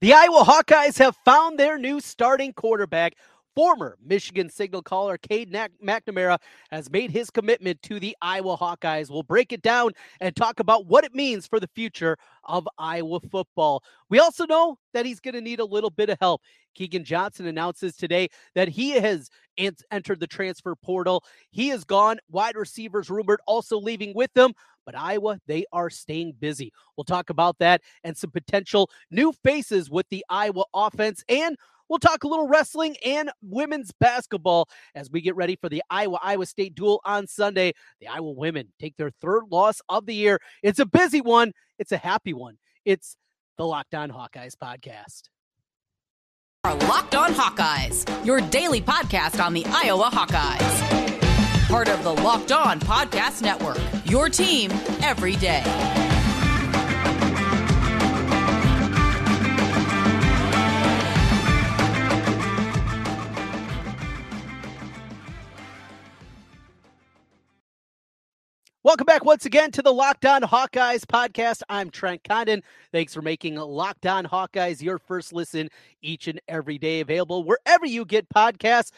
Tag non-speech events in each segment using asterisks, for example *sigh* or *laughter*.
The Iowa Hawkeyes have found their new starting quarterback. Former Michigan signal caller Cade McNamara has made his commitment to the Iowa Hawkeyes. We'll break it down and talk about what it means for the future of Iowa football. We also know that he's going to need a little bit of help. Keagan Johnson announces today that he has entered the transfer portal. He is gone. Wide receivers rumored also leaving with them. But Iowa, they are staying busy. We'll talk about that and some potential new faces with the Iowa offense. And we'll talk a little wrestling and women's basketball as we get ready for the Iowa Iowa State duel on Sunday. The Iowa women take their third loss of the year. It's a busy one, it's a happy one. It's the Locked On Hawkeyes podcast. Our Locked On Hawkeyes, your daily podcast on the Iowa Hawkeyes part of the Locked On Podcast Network. Your team every day. Welcome back once again to the Locked On Hawkeyes podcast. I'm Trent Condon. Thanks for making Locked On Hawkeyes your first listen each and every day available wherever you get podcasts.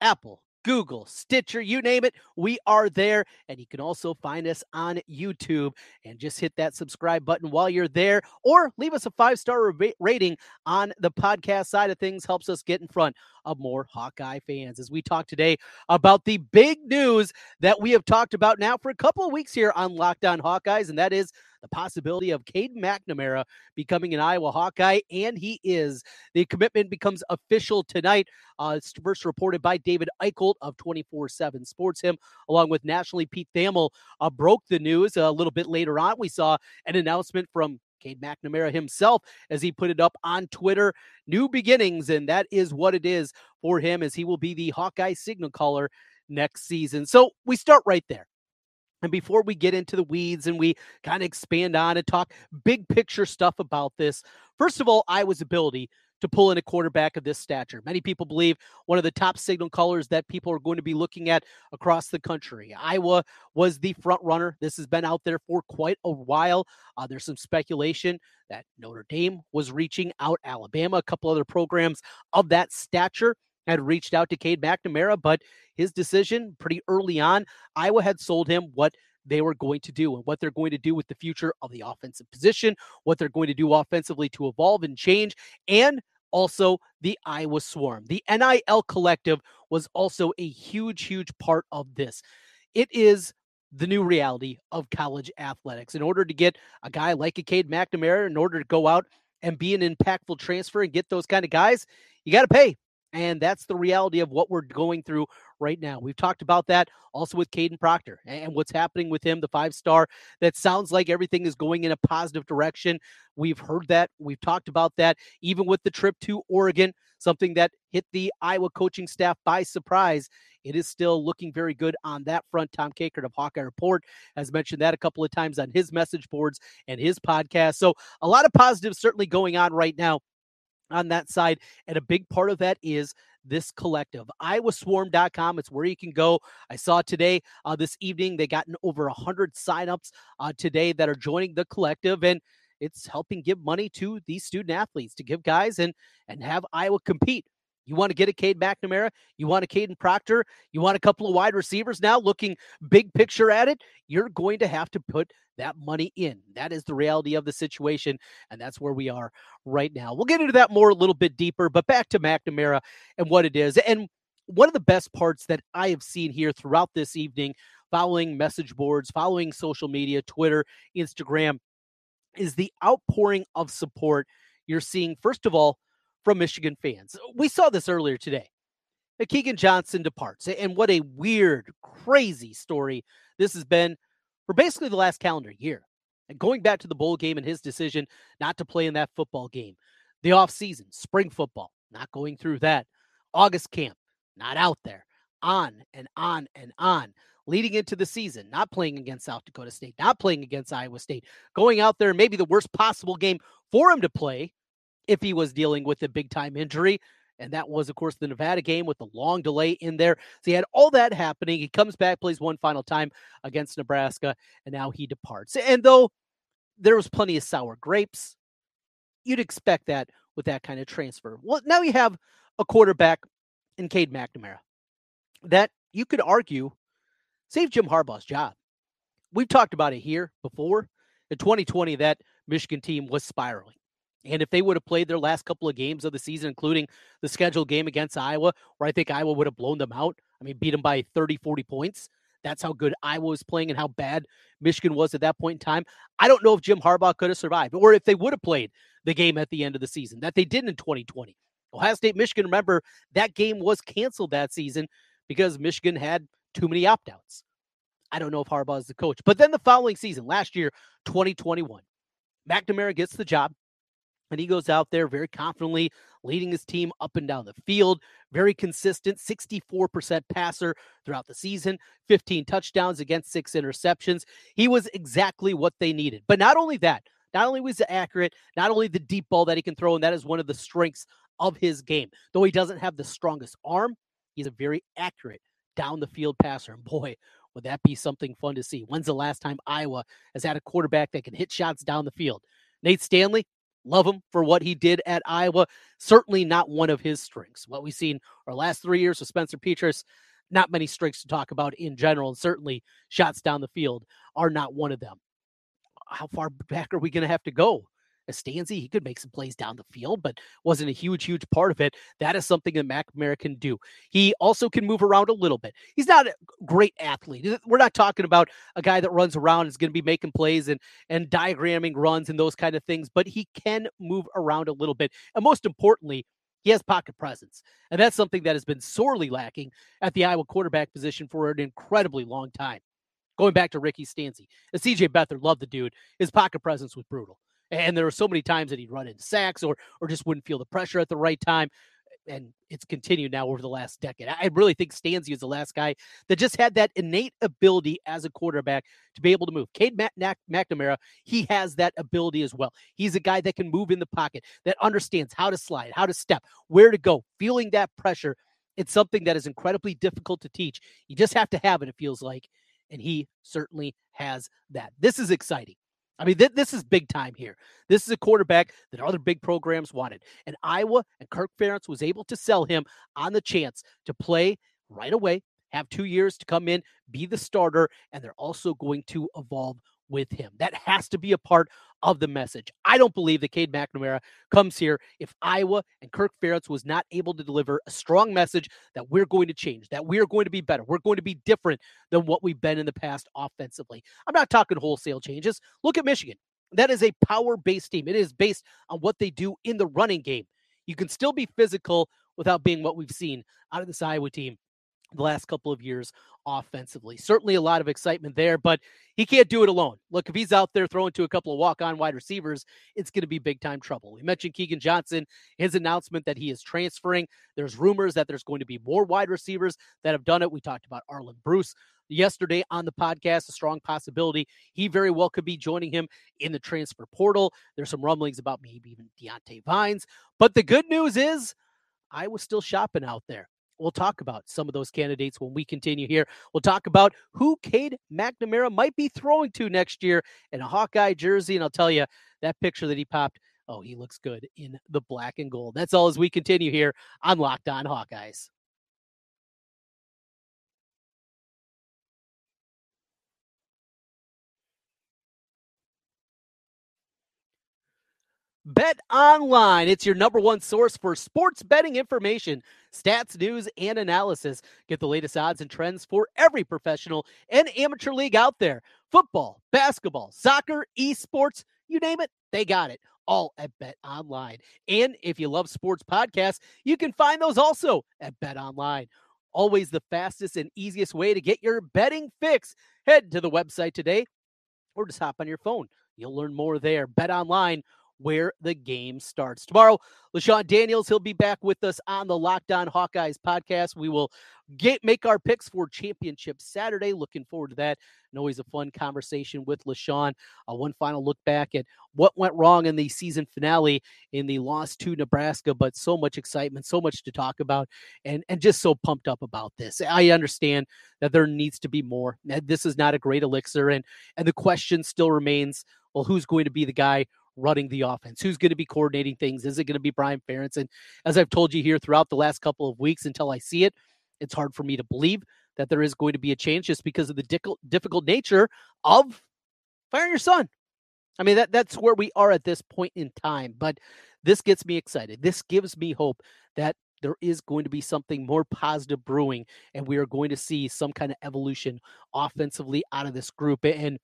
Apple, Google, Stitcher, you name it, we are there. And you can also find us on YouTube and just hit that subscribe button while you're there or leave us a five star rating on the podcast side of things, helps us get in front of more Hawkeye fans. As we talk today about the big news that we have talked about now for a couple of weeks here on Locked On Hawkeyes, and that is the possibility of Cade McNamara becoming an Iowa Hawkeye, and he is. The commitment becomes official tonight. Uh, it's first reported by David Eickholt of 24 7 Sports. Him, along with nationally Pete Thamel, uh, broke the news a little bit later on. We saw an announcement from Cade McNamara himself as he put it up on Twitter. New beginnings, and that is what it is for him as he will be the Hawkeye signal caller next season. So we start right there. And before we get into the weeds and we kind of expand on and talk big picture stuff about this, first of all, Iowa's ability to pull in a quarterback of this stature. Many people believe one of the top signal callers that people are going to be looking at across the country. Iowa was the front runner. This has been out there for quite a while. Uh, there's some speculation that Notre Dame was reaching out, Alabama, a couple other programs of that stature had reached out to Cade McNamara, but his decision pretty early on, Iowa had sold him what they were going to do and what they're going to do with the future of the offensive position, what they're going to do offensively to evolve and change, and also the Iowa Swarm. The NIL collective was also a huge, huge part of this. It is the new reality of college athletics. In order to get a guy like a Cade McNamara, in order to go out and be an impactful transfer and get those kind of guys, you got to pay. And that's the reality of what we're going through right now. We've talked about that also with Kadyn Proctor and what's happening with him, the five star. That sounds like everything is going in a positive direction. We've heard that. We've talked about that, even with the trip to Oregon, something that hit the Iowa coaching staff by surprise. It is still looking very good on that front. Tom Kakert of Hawkeye Report has mentioned that a couple of times on his message boards and his podcast. So, a lot of positives certainly going on right now on that side. And a big part of that is this collective. IowaSwarm.com. It's where you can go. I saw today, uh, this evening, they gotten over 100 signups uh, today that are joining the collective. And it's helping give money to these student athletes to give guys and and have Iowa compete you want to get a Cade McNamara? You want a Kadyn Proctor? You want a couple of wide receivers now looking big picture at it? You're going to have to put that money in. That is the reality of the situation. And that's where we are right now. We'll get into that more a little bit deeper, but back to McNamara and what it is. And one of the best parts that I have seen here throughout this evening, following message boards, following social media, Twitter, Instagram, is the outpouring of support you're seeing, first of all, from Michigan fans. We saw this earlier today. Uh, Keagan Johnson departs, and what a weird, crazy story this has been for basically the last calendar year. And going back to the bowl game and his decision not to play in that football game, the offseason, spring football, not going through that, August camp, not out there, on and on and on. Leading into the season, not playing against South Dakota State, not playing against Iowa State, going out there, maybe the worst possible game for him to play if he was dealing with a big time injury. And that was, of course, the Nevada game with the long delay in there. So he had all that happening. He comes back, plays one final time against Nebraska, and now he departs. And though there was plenty of sour grapes, you'd expect that with that kind of transfer. Well, now you have a quarterback in Cade McNamara that you could argue saved Jim Harbaugh's job. We've talked about it here before. In 2020, that Michigan team was spiraling. And if they would have played their last couple of games of the season, including the scheduled game against Iowa, where I think Iowa would have blown them out, I mean, beat them by 30, 40 points. That's how good Iowa was playing and how bad Michigan was at that point in time. I don't know if Jim Harbaugh could have survived or if they would have played the game at the end of the season that they didn't in 2020. Ohio State, Michigan, remember that game was canceled that season because Michigan had too many opt outs. I don't know if Harbaugh is the coach. But then the following season, last year, 2021, McNamara gets the job and he goes out there very confidently, leading his team up and down the field. Very consistent, 64% passer throughout the season, 15 touchdowns against six interceptions. He was exactly what they needed. But not only that, not only was it accurate, not only the deep ball that he can throw, and that is one of the strengths of his game. Though he doesn't have the strongest arm, he's a very accurate down the field passer. And boy, would that be something fun to see? When's the last time Iowa has had a quarterback that can hit shots down the field? Nate Stanley, love him for what he did at Iowa. Certainly not one of his strengths. What we've seen our last three years with Spencer Petras, not many strengths to talk about in general, and certainly shots down the field are not one of them. How far back are we going to have to go? Stanzi, he could make some plays down the field, but wasn't a huge, huge part of it. That is something that McNamara can do. He also can move around a little bit. He's not a great athlete. We're not talking about a guy that runs around is going to be making plays and and diagramming runs and those kind of things, but he can move around a little bit. And most importantly, he has pocket presence. And that's something that has been sorely lacking at the Iowa quarterback position for an incredibly long time. Going back to Ricky Stanzi, CJ Beathard loved the dude. His pocket presence was brutal. And there were so many times that he'd run into sacks or or just wouldn't feel the pressure at the right time. And it's continued now over the last decade. I really think Stanzi is the last guy that just had that innate ability as a quarterback to be able to move. Cade McNamara, he has that ability as well. He's a guy that can move in the pocket, that understands how to slide, how to step, where to go, feeling that pressure. It's something that is incredibly difficult to teach. You just have to have it, it feels like. And he certainly has that. This is exciting. I mean, th- this is big time here. This is a quarterback that other big programs wanted. And Iowa and Kirk Ferentz was able to sell him on the chance to play right away, have two years to come in, be the starter, and they're also going to evolve with him. That has to be a part of the message. I don't believe that Cade McNamara comes here if Iowa and Kirk Ferentz was not able to deliver a strong message that we're going to change, that we're going to be better, we're going to be different than what we've been in the past offensively. I'm not talking wholesale changes. Look at Michigan. That is a power based team. It is based on what they do in the running game. You can still be physical without being what we've seen out of this Iowa team the last couple of years offensively. Certainly a lot of excitement there, but he can't do it alone. Look, if he's out there throwing to a couple of walk on wide receivers, it's going to be big time trouble. We mentioned Keagan Johnson, his announcement that he is transferring. There's rumors that there's going to be more wide receivers that have done it. We talked about Arland Bruce yesterday on the podcast, a strong possibility. He very well could be joining him in the transfer portal. There's some rumblings about maybe even Diante Vines. But the good news is, I was still shopping out there. We'll talk about some of those candidates when we continue here. We'll talk about who Cade McNamara might be throwing to next year in a Hawkeye jersey. And I'll tell you, that picture that he popped, oh, he looks good in the black and gold. That's all as we continue here on Locked On Hawkeyes. Bet Online. It's your number one source for sports betting information, stats, news, and analysis. Get the latest odds and trends for every professional and amateur league out there. Football, basketball, soccer, esports, you name it, they got it. All at Bet Online. And if you love sports podcasts, you can find those also at Bet Online. Always the fastest and easiest way to get your betting fix. Head to the website today or just hop on your phone. You'll learn more there. Bet Online where the game starts. Tomorrow, LeShun Daniels, he'll be back with us on the Locked On Hawkeyes podcast. We will get make our picks for championship Saturday. Looking forward to that. And always a fun conversation with LeShun. Uh, one final look back at what went wrong in the season finale in the loss to Nebraska, but so much excitement, so much to talk about, and, and just so pumped up about this. I understand that there needs to be more. This is not a great elixir, and and the question still remains well, who's going to be the guy running the offense? Who's going to be coordinating things? Is it going to be Brian Ferentz? And as I've told you here throughout the last couple of weeks, until I see it, it's hard for me to believe that there is going to be a change just because of the difficult nature of firing your son. I mean, that that's where we are at this point in time. But this gets me excited. This gives me hope that there is going to be something more positive brewing, and we are going to see some kind of evolution offensively out of this group and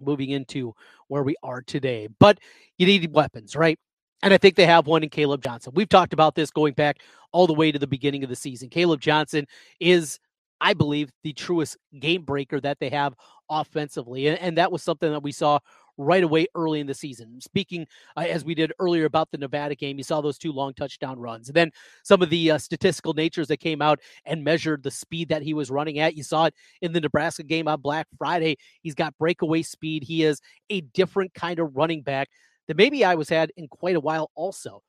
moving into where we are today. But you need weapons, right? And I think they have one in Caleb Johnson. We've talked about this going back all the way to the beginning of the season. Caleb Johnson is, I believe, the truest game breaker that they have offensively. And, and that was something that we saw right away early in the season. Speaking uh, as we did earlier about the Nevada game, you saw those two long touchdown runs. And then some of the uh, statistical natures that came out and measured the speed that he was running at. You saw it in the Nebraska game on Black Friday. He's got breakaway speed. He is a different kind of running back that maybe I was had in quite a while also.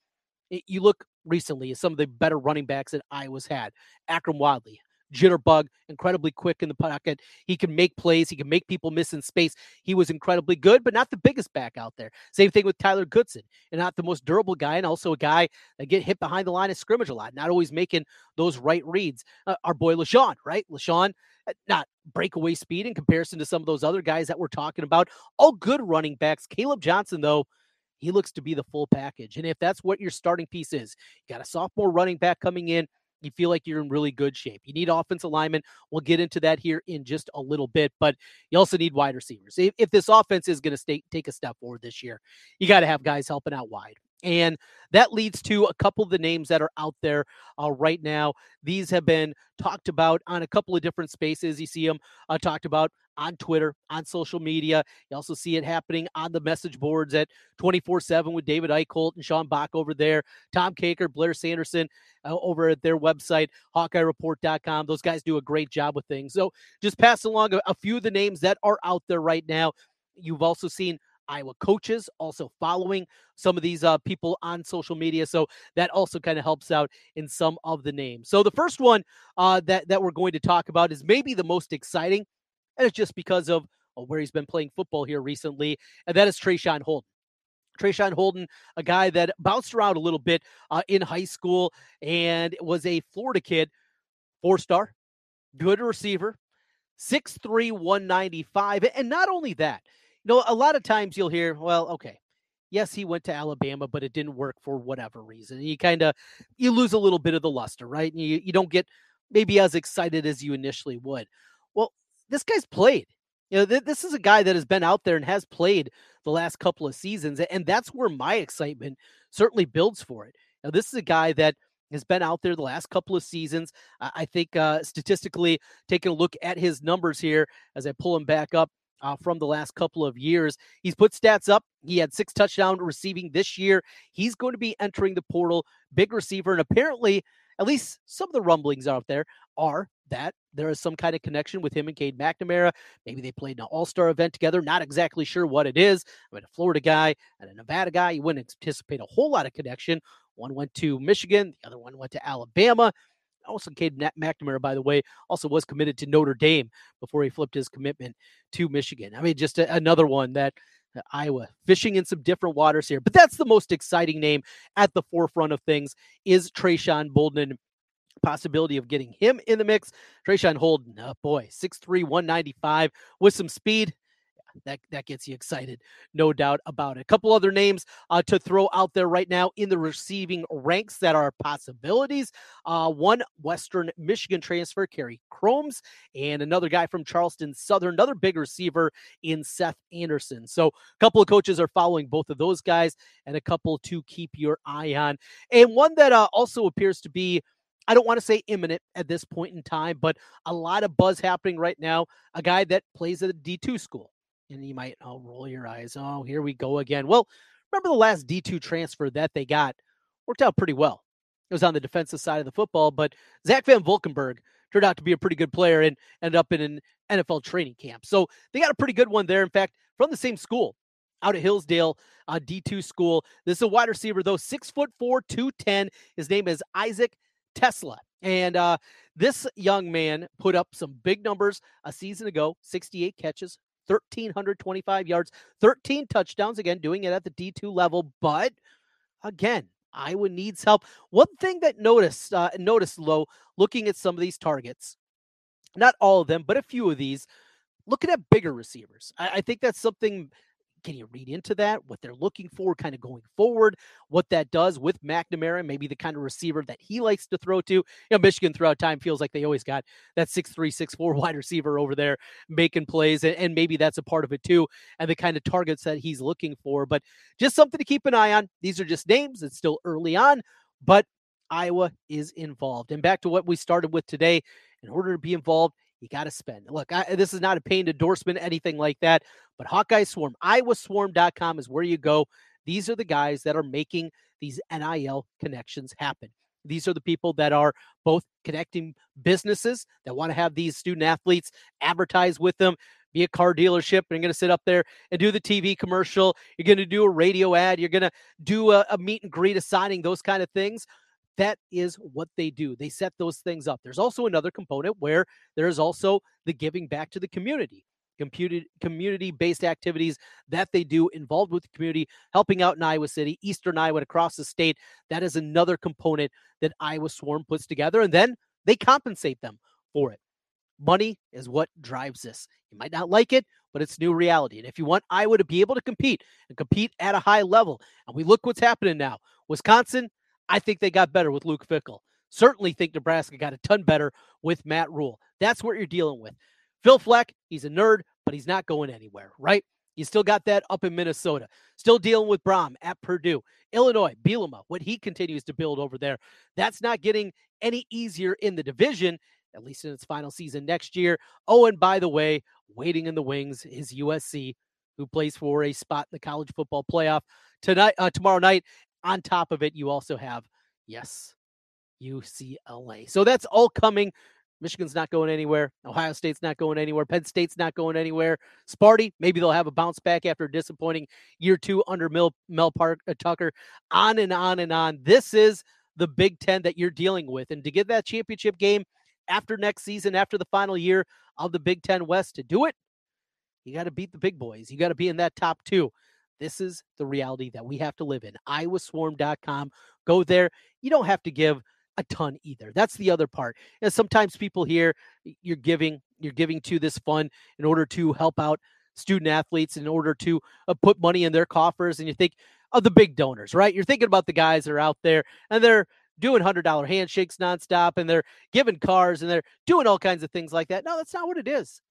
You look recently at some of the better running backs that Iowa's had. Akrum Wadley, jitterbug, incredibly quick in the pocket. He can make plays. He can make people miss in space. He was incredibly good, but not the biggest back out there. Same thing with Tyler Goodson, and not the most durable guy, and also a guy that get hit behind the line of scrimmage a lot, not always making those right reads. Uh, our boy LeShun, right? LeShun, uh, not breakaway speed in comparison to some of those other guys that we're talking about. All good running backs. Caleb Johnson, though, he looks to be the full package. And if that's what your starting piece is, you got a sophomore running back coming in you feel like you're in really good shape. You need offensive alignment. We'll get into that here in just a little bit, but you also need wide receivers. If, if this offense is going to take a step forward this year, you got to have guys helping out wide. And that leads to a couple of the names that are out there uh, right now. These have been talked about on a couple of different spaces. You see them uh, talked about on Twitter, on social media. You also see it happening on the message boards at 24 7 with David Eickholt and Sean Bach over there, Tom Kakert, Blair Sanderson uh, over at their website, HawkeyeReport.com. Those guys do a great job with things. So just pass along a, a few of the names that are out there right now. You've also seen Iowa coaches also following some of these uh, people on social media. So that also kind of helps out in some of the names. So the first one uh, that, that we're going to talk about is maybe the most exciting and it's just because of where he's been playing football here recently, and that is Traeshon Holden. Traeshon Holden, a guy that bounced around a little bit uh, in high school and was a Florida kid, four star, good receiver, 6'3, 195. And not only that, know, a lot of times you'll hear, well, okay, yes, he went to Alabama, but it didn't work for whatever reason. You kind of you lose a little bit of the luster, right? And you, you don't get maybe as excited as you initially would. Well, this guy's played. You know, th- this is a guy that has been out there and has played the last couple of seasons, and that's where my excitement certainly builds for it. Now, this is a guy that has been out there the last couple of seasons. I think uh, statistically, taking a look at his numbers here as I pull him back up uh, from the last couple of years, he's put stats up. He had six touchdown receiving this year. He's going to be entering the portal, big receiver, and apparently, at least some of the rumblings out there are that there is some kind of connection with him and Cade McNamara. Maybe they played an all star event together. Not exactly sure what it is. I mean, a Florida guy and a Nevada guy, you wouldn't anticipate a whole lot of connection. One went to Michigan, the other one went to Alabama. Also, Cade McNamara, by the way, also was committed to Notre Dame before he flipped his commitment to Michigan. I mean, just a, another one that uh, Iowa fishing in some different waters here. But that's the most exciting name at the forefront of things is Traeshon Bolden possibility of getting him in the mix. Traeshon Holden, oh boy, 6'3, 195 with some speed. That, that gets you excited, no doubt about it. A couple other names uh, to throw out there right now in the receiving ranks that are possibilities. Uh, one Western Michigan transfer, Corey Crooms, and another guy from Charleston Southern, another big receiver in Seth Anderson. So a couple of coaches are following both of those guys, and a couple to keep your eye on. And one that uh, also appears to be I don't want to say imminent at this point in time, but a lot of buzz happening right now. A guy that plays at a D2 school. And you might oh, roll your eyes. Oh, here we go again. Well, remember the last D2 transfer that they got worked out pretty well. It was on the defensive side of the football, but Zach Van Valkenburg turned out to be a pretty good player and ended up in an NFL training camp. So they got a pretty good one there. In fact, from the same school out at Hillsdale uh, D2 school. This is a wide receiver, though, six foot four, 210. His name is Isaac Tesla. And uh, this young man put up some big numbers a season ago 68 catches, 1,325 yards, 13 touchdowns. Again, doing it at the D2 level. But again, Iowa needs help. One thing that noticed, uh, noticed low, looking at some of these targets, not all of them, but a few of these, looking at bigger receivers. I, I think that's something can you read into that? What they're looking for, kind of going forward, what that does with McNamara, maybe the kind of receiver that he likes to throw to. You know, Michigan throughout time feels like they always got that six three, six four *laughs* wide receiver over there making plays, and, and maybe that's a part of it too, and the kind of targets that he's looking for. But just something to keep an eye on. These are just names. It's still early on, but Iowa is involved. And back to what we started with today, in order to be involved, you got to spend. Look, I, this is not a paid endorsement, anything like that, but Hawkeye Swarm, iowaswarm.com is where you go. These are the guys that are making these NIL connections happen. These are the people that are both connecting businesses that want to have these student athletes advertise with them, be a car dealership, and you're going to sit up there and do the TV commercial. You're going to do a radio ad. You're going to do a, a meet and greet, a signing, those kind of things. That is what they do. They set those things up. There's also another component where there is also the giving back to the community community based activities that they do involved with the community, helping out in Iowa City, Eastern Iowa, across the state. That is another component that Iowa Swarm puts together, and then they compensate them for it. Money is what drives this. You might not like it, but it's new reality. And if you want Iowa to be able to compete and compete at a high level, and we look what's happening now, Wisconsin I think they got better with Luke Fickell. Certainly think Nebraska got a ton better with Matt Rhule. That's what you're dealing with. Phil Fleck, he's a nerd, but he's not going anywhere, right? You still got that up in Minnesota. Still dealing with Brohm at Purdue. Illinois, Bielema, what he continues to build over there. That's not getting any easier in the division, at least in its final season next year. Oh, and by the way, waiting in the wings is USC, who plays for a spot in the college football playoff tonight, uh, tomorrow night. On top of it, you also have, yes, UCLA. So that's all coming. Michigan's not going anywhere. Ohio State's not going anywhere. Penn State's not going anywhere. Sparty, maybe they'll have a bounce back after a disappointing year two under Mel, Mel Park uh, Tucker. On and on and on. This is the Big Ten that you're dealing with, and to get that championship game after next season, after the final year of the Big Ten West, to do it, you got to beat the big boys. You got to be in that top two. This is the reality that we have to live in. iowaswarm.com. Go there. You don't have to give a ton either. That's the other part. And sometimes people here you're giving you're giving to this fund in order to help out student athletes in order to uh, put money in their coffers and you think of the big donors, right? You're thinking about the guys that are out there and they're doing $100 handshakes nonstop and they're giving cars and they're doing all kinds of things like that. No, that's not what it is.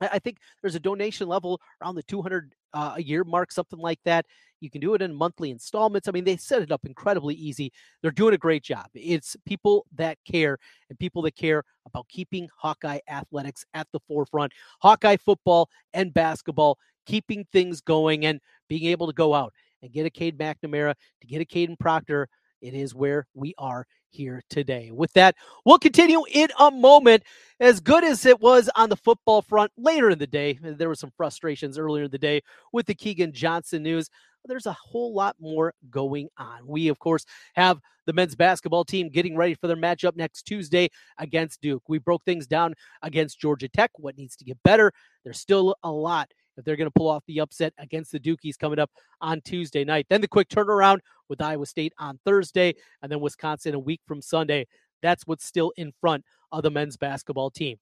I think there's a donation level around the 200 uh, a year mark, something like that. You can do it in monthly installments. I mean, they set it up incredibly easy. They're doing a great job. It's people that care and people that care about keeping Hawkeye athletics at the forefront, Hawkeye football and basketball, keeping things going and being able to go out and get a Cade McNamara, to get a Kadyn Proctor. It is where we are here today. With that, we'll continue in a moment. As good as it was on the football front later in the day, there were some frustrations earlier in the day with the Keagan Johnson news. There's a whole lot more going on. We, of course, have the men's basketball team getting ready for their matchup next Tuesday against Duke. We broke things down against Georgia Tech, what needs to get better. There's still a lot if they're going to pull off the upset against the Dukies coming up on Tuesday night. Then the quick turnaround with Iowa State on Thursday, and then Wisconsin a week from Sunday. That's what's still in front of the men's basketball team.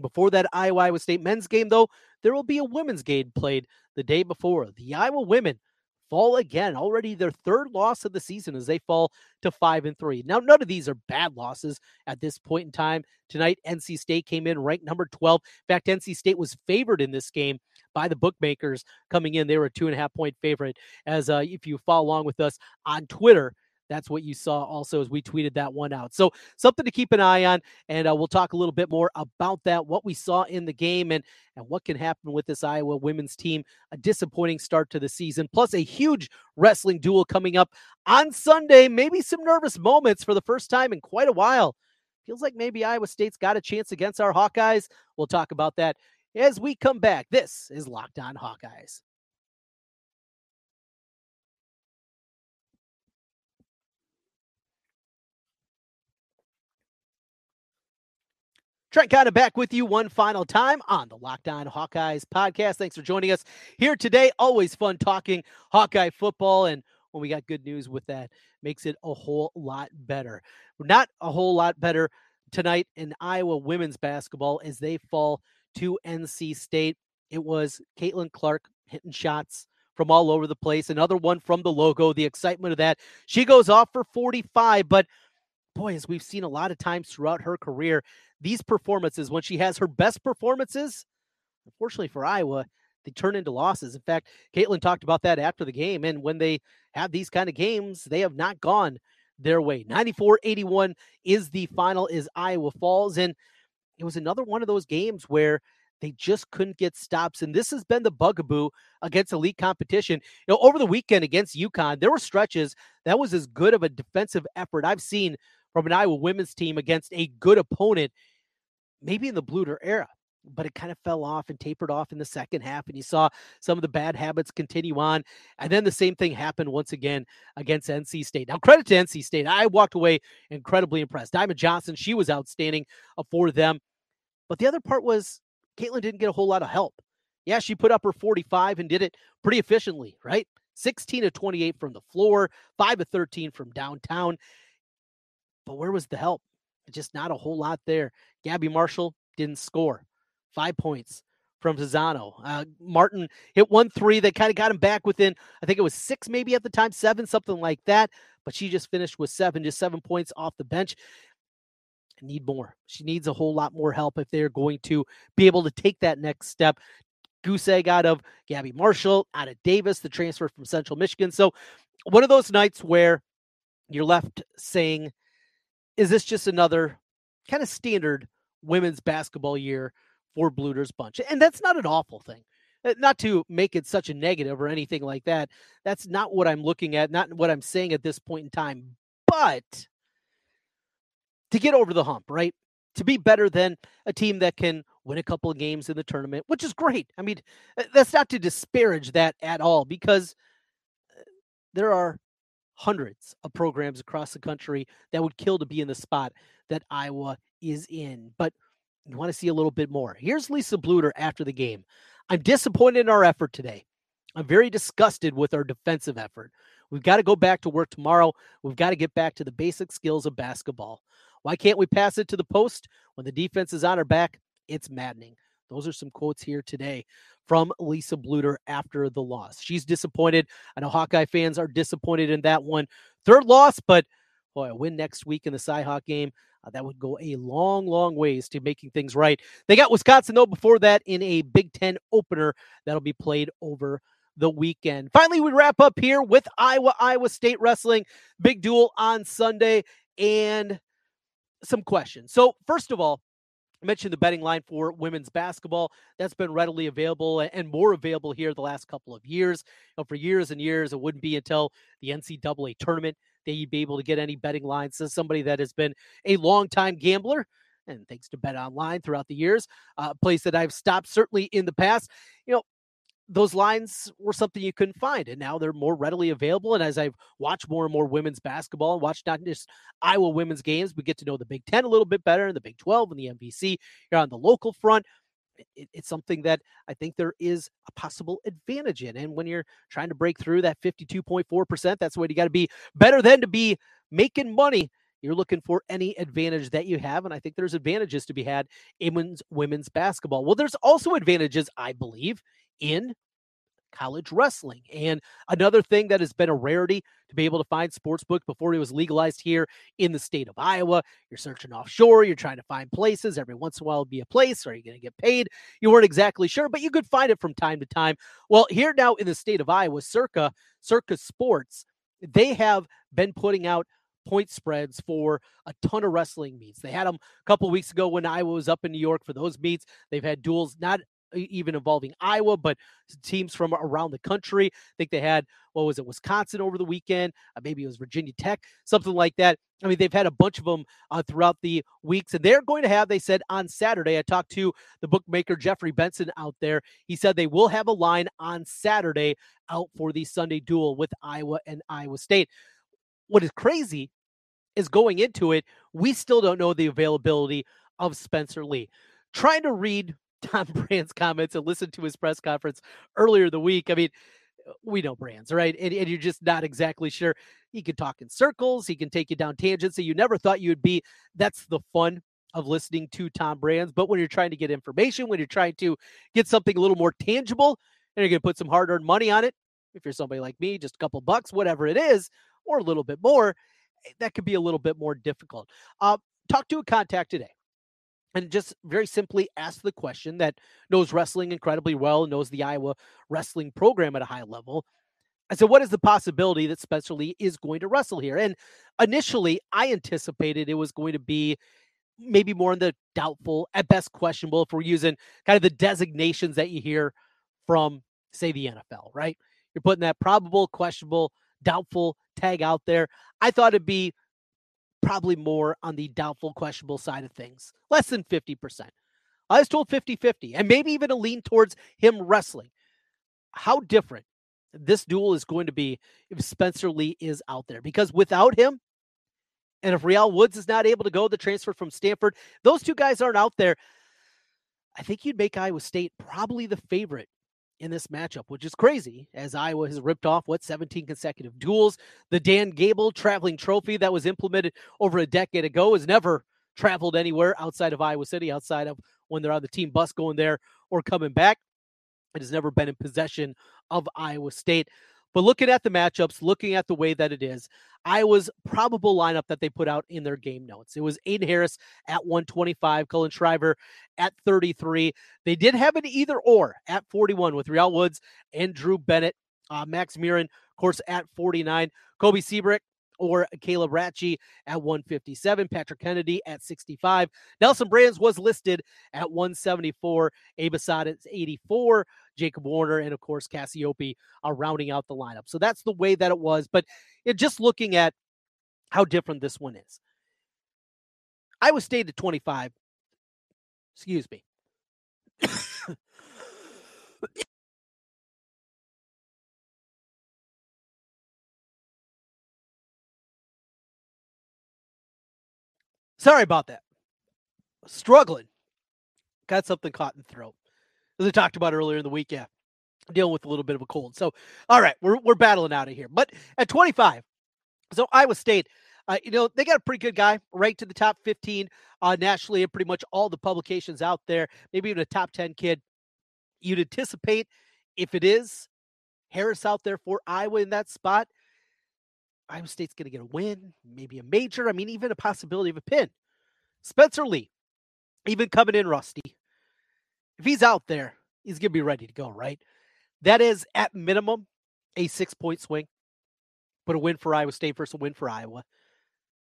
Before that Iowa Iowa State men's game, though, there will be a women's game played the day before. The Iowa women fall again. Already their third loss of the season as they fall to five and three. Now, none of these are bad losses at this point in time. Tonight, NC State came in ranked number 12. In fact, NC State was favored in this game by the bookmakers coming in. They were a two and a half point favorite. As uh, if you follow along with us on Twitter, that's what you saw also as we tweeted that one out. So something to keep an eye on, and uh, we'll talk a little bit more about that, what we saw in the game, and and what can happen with this Iowa women's team. A disappointing start to the season, plus a huge wrestling duel coming up on Sunday. Maybe some nervous moments for the first time in quite a while. Feels like maybe Iowa State's got a chance against our Hawkeyes. We'll talk about that as we come back. This is Locked On Hawkeyes. Trent Condon back with you one final time on the Locked On Hawkeyes podcast. Thanks for joining us here today. Always fun talking Hawkeye football. And when we got good news with that, makes it a whole lot better. Not a whole lot better tonight in Iowa women's basketball as they fall to NC State. It was Caitlin Clark hitting shots from all over the place. Another one from the logo, the excitement of that. She goes off for 45, but boy, as we've seen a lot of times throughout her career, these performances, when she has her best performances, unfortunately for Iowa, they turn into losses. In fact, Caitlin talked about that after the game. And when they have these kind of games, they have not gone their way. 94 81 is the final, is Iowa Falls. And it was another one of those games where they just couldn't get stops. And this has been the bugaboo against elite competition. You know, over the weekend against UConn, there were stretches that was as good of a defensive effort I've seen from an Iowa women's team against a good opponent, maybe in the Bluder era. But it kind of fell off and tapered off in the second half, and you saw some of the bad habits continue on. And then the same thing happened once again against NC State. Now, credit to NC State. I walked away incredibly impressed. Diamond Johnson, she was outstanding uh, for them. But the other part was Caitlin didn't get a whole lot of help. Yeah, she put up her 45 and did it pretty efficiently, right? 16 to 28 from the floor, 5 to 13 from downtown. But where was the help? Just not a whole lot there. Gabby Marshall didn't score. Five points from Czinano. Uh, Martin hit one three that kind of got him back within, I think it was six maybe at the time, seven, something like that. But she just finished with seven, just seven points off the bench. need more. She needs a whole lot more help if they're going to be able to take that next step. Goose egg out of Gabby Marshall, out of Davis, the transfer from Central Michigan. So one of those nights where you're left saying, is this just another kind of standard women's basketball year for Bluder's bunch? And that's not an awful thing. Uh, not to make it such a negative or anything like that. That's not what I'm looking at, not what I'm saying at this point in time. But to get over the hump, right? To be better than a team that can win a couple of games in the tournament, which is great. I mean, uh, that's not to disparage that at all because uh, there are hundreds of programs across the country that would kill to be in the spot that Iowa is in. But you want to see a little bit more. Here's Lisa Bluder after the game. I'm disappointed in our effort today. I'm very disgusted with our defensive effort. We've got to go back to work tomorrow. We've got to get back to the basic skills of basketball. Why can't we pass it to the post when the defense is on our back? It's maddening. Those are some quotes here today from Lisa Bluder after the loss. She's disappointed. I know Hawkeye fans are disappointed in that one. Third loss, but boy, a win next week in the Cyhawk game. Uh, that would go a long, long ways to making things right. They got Wisconsin, though, before that in a Big Ten opener that'll be played over the weekend. Finally, we wrap up here with Iowa, Iowa State Wrestling. Big duel on Sunday and some questions. So, first of all, I mentioned the betting line for women's basketball. That's been readily available and more available here the last couple of years. You know, for years and years, it wouldn't be until the NCAA tournament that you'd be able to get any betting lines. As somebody that has been a long-time gambler, and thanks to Bet Online throughout the years, a place that I've stopped certainly in the past. You know, those lines were something you couldn't find, and now they're more readily available. And as I've watched more and more women's basketball and watched not just Iowa women's games, we get to know the Big Ten a little bit better, and the Big Twelve and the MVC here on the local front. It, it's something that I think there is a possible advantage in. And when you're trying to break through that 52.4%, that's what you got to be better than to be making money. You're looking for any advantage that you have. And I think there's advantages to be had in women's, women's basketball. Well, there's also advantages, I believe, in college wrestling. And another thing that has been a rarity to be able to find sportsbook before it was legalized here in the state of Iowa. You're searching offshore, you're trying to find places. Every once in a while, be a place. Are you going to get paid? You weren't exactly sure, but you could find it from time to time. Well, here now in the state of Iowa, Circa, Circa Sports, they have been putting out point spreads for a ton of wrestling meets. They had them a couple weeks ago when Iowa was up in New York for those meets. They've had duels not even involving Iowa, but teams from around the country. I think they had, what was it, Wisconsin over the weekend? Uh, maybe it was Virginia Tech, something like that. I mean, they've had a bunch of them uh, throughout the weeks, and they're going to have, they said on Saturday. I talked to the bookmaker Jeffrey Benson out there. He said they will have a line on Saturday out for the Sunday duel with Iowa and Iowa State. What is crazy is going into it, we still don't know the availability of Spencer Lee. Trying to read Tom *laughs* Brands' comments and listen to his press conference earlier the week. I mean, we know Brands, right? And, and, you're just not exactly sure. He can talk in circles. He can take you down tangents that you never thought you'd be. That's the fun of listening to Tom Brands. But when you're trying to get information, when you're trying to get something a little more tangible, and you're going to put some hard earned money on it, if you're somebody like me, just a couple bucks, whatever it is, or a little bit more, eh, that could be a little bit more difficult. Uh, talk to a contact today and just very simply ask the question that knows wrestling incredibly well, knows the Iowa wrestling program at a high level. I said, what is the possibility that Spencer Lee is going to wrestle here? And initially, I anticipated it was going to be maybe more in the doubtful, at best questionable, if we're using kind of the designations that you hear from, say, the NFL, right? You're putting that probable, questionable, doubtful tag out there. I thought it'd be probably more on the doubtful, questionable side of things, less than 50%. I was told 50 50, and maybe even a lean towards him wrestling. How different this duel is going to be if Spencer Lee is out there because without him, and if Real Woods is not able to go, the transfer from Stanford, those two guys aren't out there. I think you'd make Iowa State probably the favorite in this matchup, which is crazy as Iowa has ripped off what 17 consecutive duels. The Dan Gable traveling trophy that was implemented over a decade ago has never traveled anywhere outside of Iowa City, outside of when they're on the team bus going there or coming back. It has never been in possession of Iowa State. But looking at the matchups, looking at the way that it is, Iowa's probable lineup that they put out in their game notes. It was Aiden Harris at 125, Cullan Schriever at 33. They did have an either or at 41 with Real Woods and Drew Bennett. Uh, Max Murin, of course, at 49. Cobe Siebrecht or Caleb Rathjen at 157, Patrick Kennedy at 65. Nelson Brands was listed at 174, Abe Assad at 84, Jacob Warner, and of course Cassioppi are rounding out the lineup. So that's the way that it was. But it, just looking at how different this one is. Iowa State at 25. Excuse me. Sorry about that. Struggling. Got something caught in the throat. As I talked about earlier in the week, yeah, dealing with a little bit of a cold. So, all right, we're, we're battling out of here. But at 25, so Iowa State, uh, you know, they got a pretty good guy right to the top 15 uh, nationally and pretty much all the publications out there, maybe even a top 10 kid. You'd anticipate if it is Harris out there for Iowa in that spot, Iowa State's going to get a win, maybe a major. I mean, even a possibility of a pin. Spencer Lee, even coming in rusty, if he's out there, he's going to be ready to go, right? That is at minimum a six point swing, but a win for Iowa State versus a win for Iowa.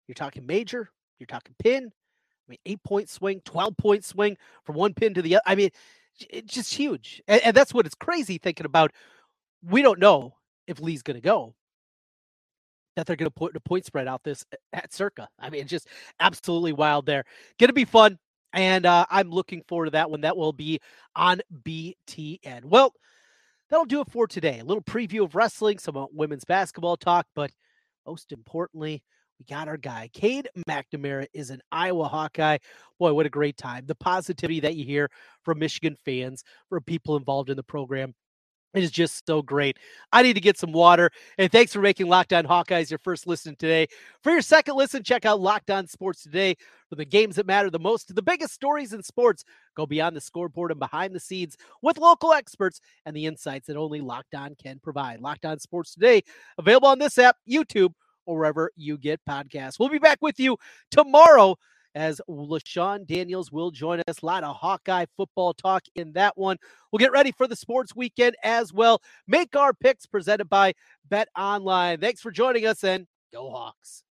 You're talking major, you're talking pin. I mean, eight point swing, 12 point swing from one pin to the other. I mean, it's just huge. And, and that's what it's crazy thinking about. We don't know if Lee's going to go, that they're going to put a point spread out this at Circa. I mean, just absolutely wild there. Going to be fun. And uh, I'm looking forward to that one. That will be on BTN. Well, that'll do it for today. A little preview of wrestling, some women's basketball talk, but most importantly, we got our guy. Cade McNamara is an Iowa Hawkeye. Boy, what a great time. The positivity that you hear from Michigan fans, from people involved in the program it is just so great. I need to get some water. And thanks for making Locked On Hawkeyes your first listen today. For your second listen, check out Locked On Sports Today for the games that matter the most, the biggest stories in sports. Go beyond the scoreboard and behind the scenes with local experts and the insights that only Locked On can provide. Locked On Sports Today, available on this app, YouTube, or wherever you get podcasts. We'll be back with you tomorrow as LeShun Daniels will join us. A lot of Hawkeye football talk in that one. We'll get ready for the sports weekend as well. Make our picks presented by Bet Online. Thanks for joining us and go Hawks.